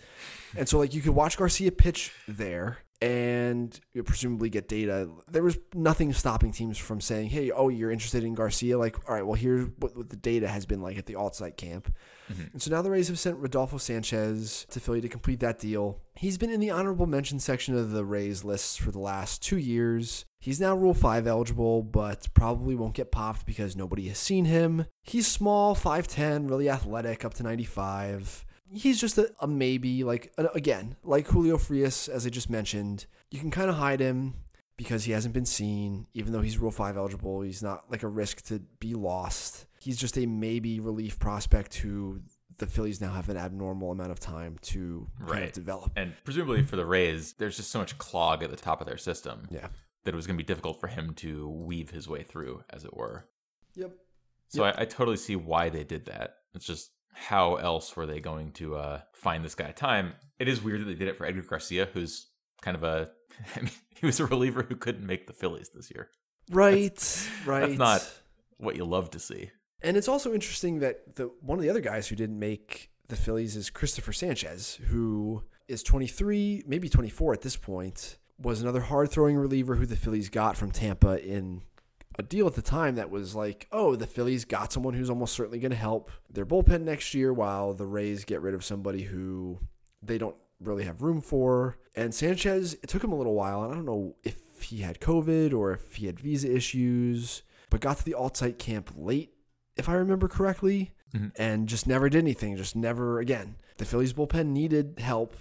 And so like you could watch garcia pitch there and presumably get data. There was nothing stopping teams from saying hey oh you're interested in garcia? Like all right well here's what, what the data has been like at the alt site camp Mm-hmm. and so now the Rays have sent Rodolfo Sanchez to Philly to complete that deal. He's been in the honorable mention section of the Rays lists for the last two years. He's now Rule 5 eligible, but probably won't get popped because nobody has seen him. He's small, 5'10, really athletic, up to 95. He's just a, a maybe, like, again, like Julio Frias, as I just mentioned. You can kind of hide him because he hasn't been seen, even though he's Rule 5 eligible. He's not like a risk to be lost. He's just a maybe relief prospect who the Phillies now have an abnormal amount of time to kind of develop. And presumably for the Rays, there's just so much clog at the top of their system Yeah. that it was going to be difficult for him to weave his way through, as it were. Yep. So I, I totally see why they did that. It's just how else were they going to uh, find this guy time? It is weird that they did it for Edgar Garcia, who's kind of a. I mean, he was a reliever who couldn't make the Phillies this year. Right. right. That's not what you love to see. And it's also interesting that the one of the other guys who didn't make the Phillies is Christopher Sanchez, who is 23, maybe 24 at this point, was another hard throwing reliever who the Phillies got from Tampa in a deal at the time that was like, oh, the Phillies got someone who's almost certainly going to help their bullpen next year while the Rays get rid of somebody who they don't really have room for. And Sanchez, it took him a little while, and I don't know if he had COVID or if he had visa issues, but got to the alt site camp late if I remember correctly. Mhm. and just never did anything. Just never again. The Phillies bullpen needed help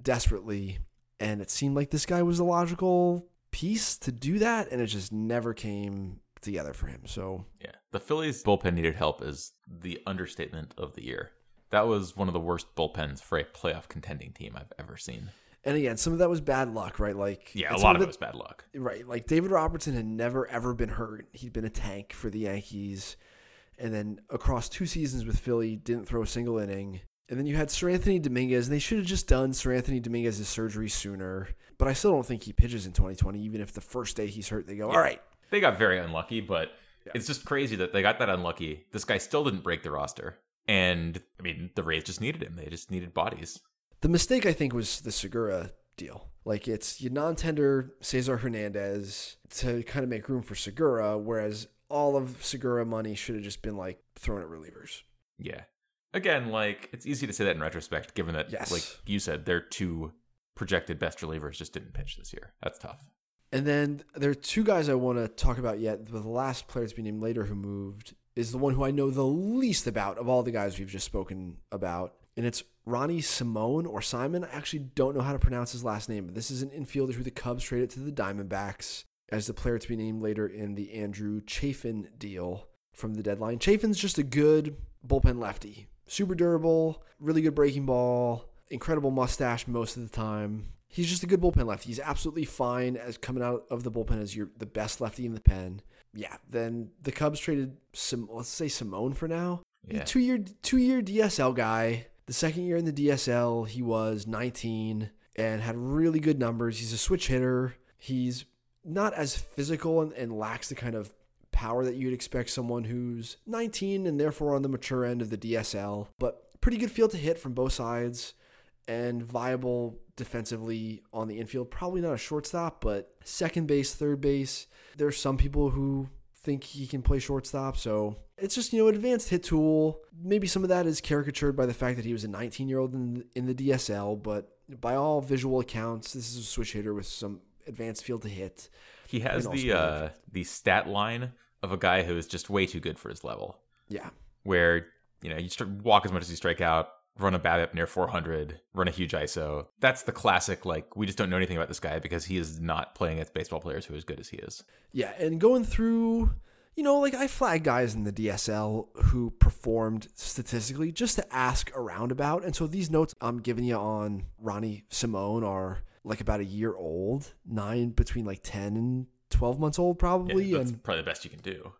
desperately, and it seemed like this guy was the logical piece to do that, and it just never came together for him. So Yeah. The Phillies bullpen needed help is the understatement of the year. That was one of the worst bullpens for a playoff contending team I've ever seen. And again, some of that was bad luck, right? Like Yeah, a lot of it it was bad luck. Right. Like David Robertson had never ever been hurt. He'd been a tank for the Yankees. And then across two seasons with Philly, didn't throw a single inning. And then you had Seranthony Dominguez, and they should have just done Seranthony Dominguez's surgery sooner. But I still don't think he pitches in 2020, even if the first day he's hurt, they go, all right. They got very unlucky, but it's just crazy that they got that unlucky. This guy still didn't break the roster. And I mean, the Rays just needed him. They just needed bodies. The mistake, I think, was the Segura deal. Like it's you non-tender Cesar Hernandez to kind of make room for Segura, whereas all of Segura money should have just been like thrown at relievers. Yeah. Again, like it's easy to say that in retrospect, given that, Yes. like you said, their two projected best relievers just didn't pitch this year. That's tough. And then there are two guys I want to talk about yet. The last player to be named later who moved is the one who I know the least about of all the guys we've just spoken about. And it's Ronny Simone or Simon. I actually don't know how to pronounce his last name, but this is an infielder who the Cubs traded to the Diamondbacks as the player to be named later in the Andrew Chafin deal from the deadline. Chafin's just a good bullpen lefty. Super durable, really good breaking ball, incredible mustache most of the time. He's just a good bullpen lefty. He's absolutely fine as coming out of the bullpen as your the best lefty in the pen. Yeah. Then the Cubs traded some let's say Simone for now. Yeah. Two year two year DSL guy. The second year in the DSL, he was 19 and had really good numbers. He's a switch hitter. He's not as physical and, and lacks the kind of power that you'd expect someone who's 19 and therefore on the mature end of the DSL, but pretty good field to hit from both sides and viable defensively on the infield. Probably not a shortstop, but second base, third base. There's some people who think he can play shortstop, so it's just, you know, advanced hit tool. Maybe some of that is caricatured by the fact that he was a 19 year old in, in the DSL, but by all visual accounts, this is a switch hitter with some advanced field to hit. He has the uh, the stat line of a guy who is just way too good for his level. Yeah. Where you know you walk as much as you strike out, run a BABIP near 400, run a huge ISO. That's the classic. Like we just don't know anything about this guy because he is not playing against baseball players who are as good as he is. Yeah, and going through, you know, like I flag guys in the DSL who performed statistically just to ask around about. And so these notes I'm giving you on Ronny Simone are like about a year old, nine between like 10 and 12 months old probably. Yeah, that's and probably the best you can do.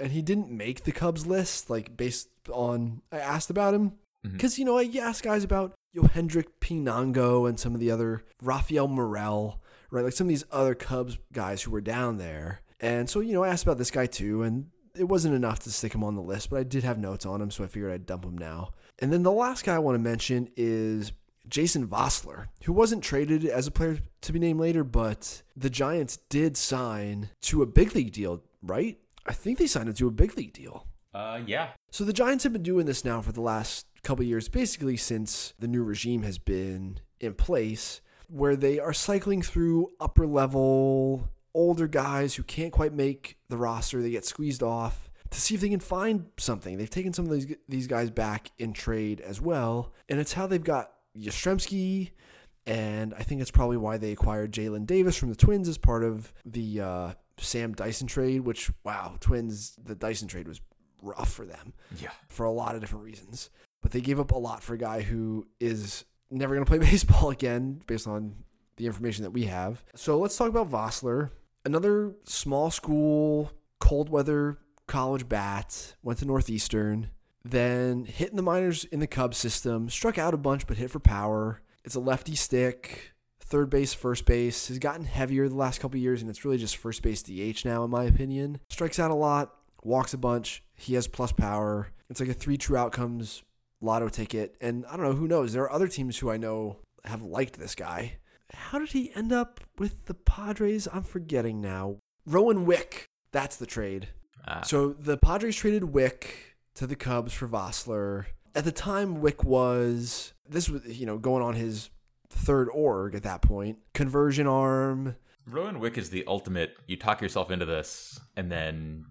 and he didn't make the Cubs list, like based on I asked about him mm-hmm. because you know I asked guys about Yohendrick Pinango and some of the other Rafael Morel, right? Like some of these other Cubs guys who were down there, and so you know I asked about this guy too, and it wasn't enough to stick him on the list, but I did have notes on him, so I figured I'd dump him now. And then the last guy I want to mention is Jason Vosler, who wasn't traded as a player to be named later, but the Giants did sign to a big league deal, right? I think they signed him to a big league deal. Uh, yeah. So the Giants have been doing this now for the last couple of years, basically since the new regime has been in place, where they are cycling through upper level older guys who can't quite make the roster. They get squeezed off to see if they can find something. They've taken some of these these guys back in trade as well, and it's how they've got Yastrzemski. And I think it's probably why they acquired Jaylin Davis from the Twins as part of the uh, Sam Dyson trade, which, wow, Twins, the Dyson trade was rough for them Yeah. for a lot of different reasons. But they gave up a lot for a guy who is never going to play baseball again, based on the information that we have. So let's talk about Vosler, another small school, cold weather college bat, went to Northeastern, then hit in the minors in the Cubs system, struck out a bunch, but hit for power. It's a lefty stick. Third base, first base has gotten heavier the last couple of years, and it's really just first base DH now, in my opinion. Strikes out a lot, walks a bunch. He has plus power. It's like a three true outcomes lotto ticket. And I don't know, who knows? There are other teams who I know have liked this guy. How did he end up with the Padres? I'm forgetting now. Rowan Wick. That's the trade. Ah, So the Padres traded Wick to the Cubs for Vossler. At the time, Wick was this was you know going on his third org at that point. Conversion arm. Rowan Wick is the ultimate. You talk yourself into this, and then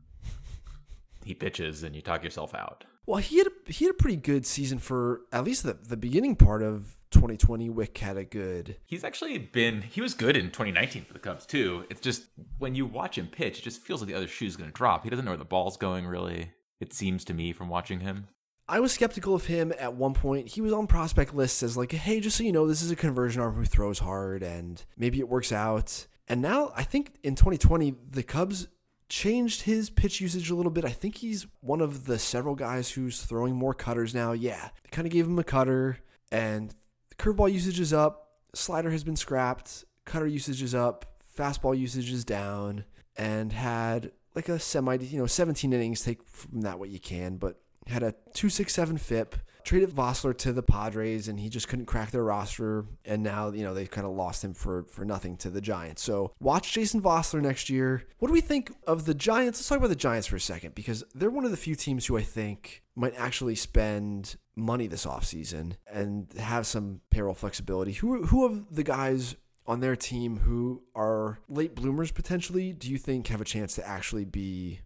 he pitches, and you talk yourself out. Well, he had a, he had a pretty good season for at least the, the beginning part of 2020. Wick had a good. He's actually been he was good in 2019 for the Cubs too. It's just when you watch him pitch, it just feels like the other shoe's going to drop. He doesn't know where the ball's going really. It seems to me from watching him. I was skeptical of him at one point. He was on prospect lists as like, hey, just so you know, this is a conversion arm who throws hard and maybe it works out. And now I think in 2020 the Cubs changed his pitch usage a little bit. I think he's one of the several guys who's throwing more cutters now. Yeah, they kind of gave him a cutter, and the curveball usage is up. Slider has been scrapped. Cutter usage is up. Fastball usage is down, and had like a semi, you know, 17 innings. Take from that what you can, but had a 267 FIP. Traded Vosler to the Padres, and he just couldn't crack their roster. And now, you know, they kind of lost him for for nothing to the Giants. So watch Jason Vosler next year. What do we think of the Giants? Let's talk about the Giants for a second because they're one of the few teams who I think might actually spend money this offseason and have some payroll flexibility. Who who of the guys on their team who are late bloomers potentially do you think have a chance to actually be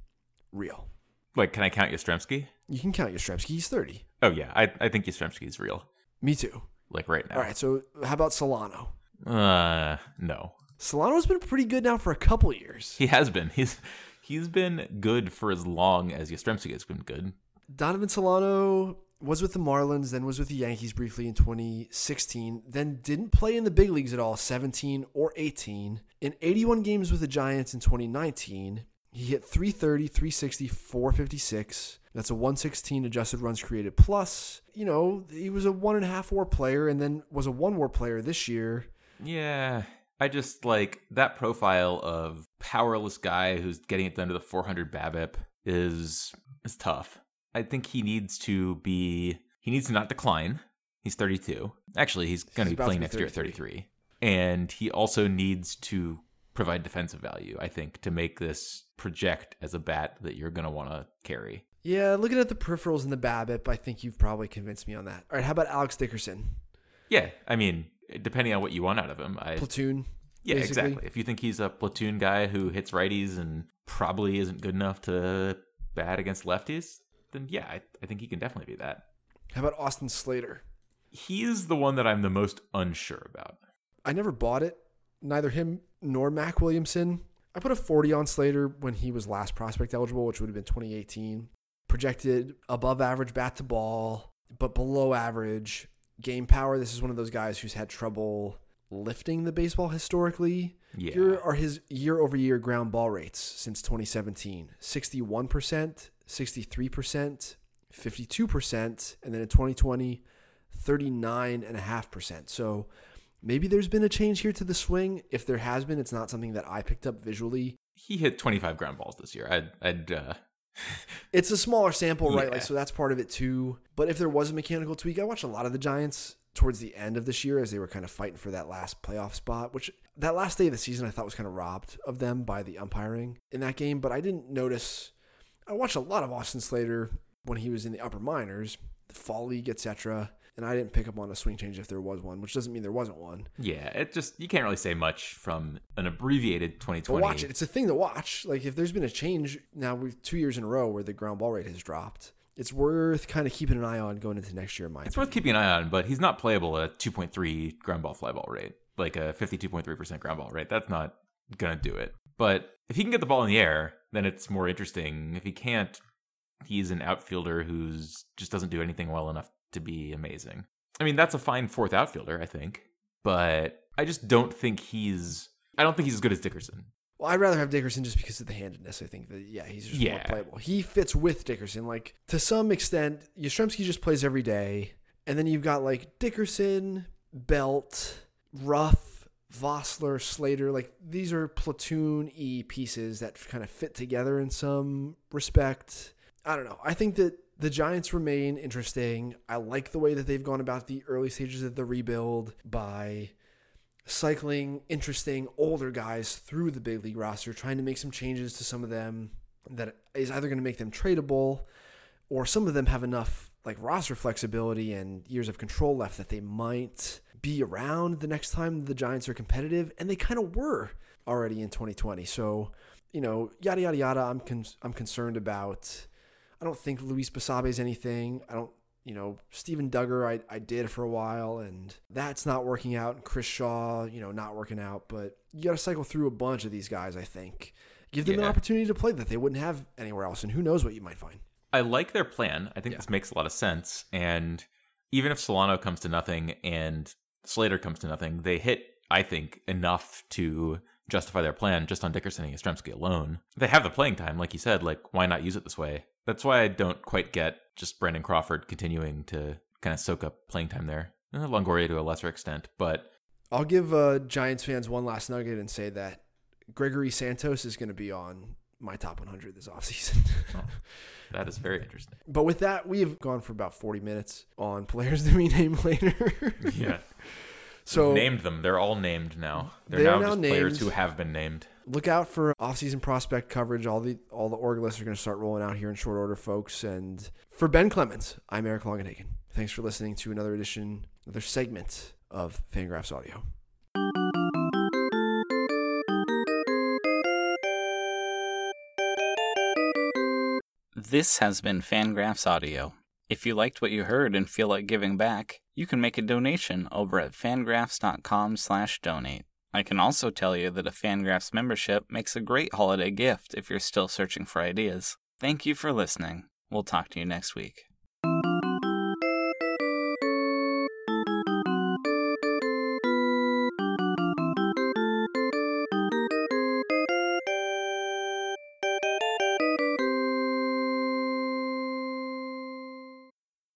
real? Like, can I count Yastrzemski? You can count Yastrzemski. He's 30. Oh yeah, I I think Yastrzemski is real. Me too. Like right now. All right, so how about Solano? Uh, no. Solano's been pretty good now for a couple years. He has been. He's he's been good for as long as Yastrzemski has been good. Donovan Solano was with the Marlins, then was with the Yankees briefly in 2016, then didn't play in the big leagues at all, 17 or 18. In 81 games with the Giants in 2019, he hit 330, 360, 456. That's a 116 adjusted runs created plus. You know, he was a one and a half war player and then was a one war player this year. Yeah. I just like that profile of powerless guy who's getting it done to the 400 BABIP is is tough. I think he needs to be he needs to not decline. He's 32. Actually, he's going to be playing next year at 33. 33. And he also needs to provide defensive value, I think, to make this project as a bat that you're going to want to carry. Yeah, looking at the peripherals and the BABIP, I think you've probably convinced me on that. All right, how about Alex Dickerson? Yeah, I mean, depending on what you want out of him, I Platoon. Yeah, basically. exactly. If you think he's a platoon guy who hits righties and probably isn't good enough to bat against lefties, then yeah, I, I think he can definitely be that. How about Austin Slater? He is the one that I'm the most unsure about. I never bought it. Neither him nor Mac Williamson. I put a 40 on Slater when he was last prospect eligible, which would have been 2018. Projected above average bat to ball, but below average game power. This is one of those guys who's had trouble lifting the baseball historically. Yeah. Here are his year over year ground ball rates since 2017 61%, 63%, 52%, and then in 2020, 39.5%. So maybe there's been a change here to the swing. If there has been, it's not something that I picked up visually. He hit 25 ground balls this year. I'd, I'd uh, It's a smaller sample, right? Yeah. Like so that's part of it too. But if there was a mechanical tweak, I watched a lot of the Giants towards the end of this year as they were kind of fighting for that last playoff spot, which that last day of the season I thought was kind of robbed of them by the umpiring in that game, but I didn't notice I watched a lot of Austin Slater when he was in the upper minors, the fall league, etc. And I didn't pick up on a swing change if there was one, which doesn't mean there wasn't one. yeah, it just, you can't really say much from an abbreviated But 2020. watch it. It's a thing to watch. Like if there's been a change now, we've two years in a row where the ground ball rate has dropped. It's worth kind of keeping an eye on going into next year. In my It's worth keeping an eye on, but he's not playable at 2.3 ground ball fly ball rate, like a 52.3% ground ball rate. That's not going to do it. But if he can get the ball in the air, then it's more interesting. If he can't, he's an outfielder who's just doesn't do anything well enough to be amazing. I mean, that's a fine fourth outfielder, I think, but I just don't think he's. I don't think he's as good as Dickerson. Well, I'd rather have Dickerson just because of the handedness. I think that yeah, he's just more playable. He fits with Dickerson. Like to some extent, Yastrzemski just plays every day, and then you've got like Dickerson, Belt, Ruf, Vosler, Slater. Like these are platoon e pieces that kind of fit together in some respect. I don't know. I think that the Giants remain interesting. I like the way that they've gone about the early stages of the rebuild by cycling interesting older guys through the big league roster, trying to make some changes to some of them that is either going to make them tradable or some of them have enough like roster flexibility and years of control left that they might be around the next time the Giants are competitive and they kind of were already in 2020. So, you know, yada yada yada, I'm con- I'm concerned about I don't think Luis Basabe's anything. I don't, you know, Steven Duggar, I, I did for a while, and that's not working out. And Chris Shaw, you know, not working out. But you got to cycle through a bunch of these guys, I think. Give them an opportunity to play that they wouldn't have anywhere else. And who knows what you might find. I like their plan. I think Yeah. this makes a lot of sense. And even if Solano comes to nothing and Slater comes to nothing, they hit, I think, enough to justify their plan just on Dickerson and Yastrzemski alone. They have the playing time, like you said. Like, why not use it this way? That's why I don't quite get just Brandon Crawford continuing to kind of soak up playing time there. Eh, Longoria to a lesser extent, but I'll give uh, Giants fans one last nugget and say that Gregory Santos is going to be on my top 100 this offseason. Oh, that is very interesting. but with that, we have gone for about 40 minutes on players that we name later. Yeah. so named them. They're all named now. They're They are now, now just players who have been named. look out for offseason prospect coverage. All the all the org lists are going to start rolling out here in short order, folks. And for Ben Clemens, I'm Eric Longenhagen. Thanks for listening to another edition, another segment of Fangraphs Audio. This has been Fangraphs Audio. If you liked what you heard and feel like giving back, you can make a donation over at fangraphs.com/donate. I can also tell you that a Fangraphs membership makes a great holiday gift if you're still searching for ideas. Thank you for listening. We'll talk to you next week.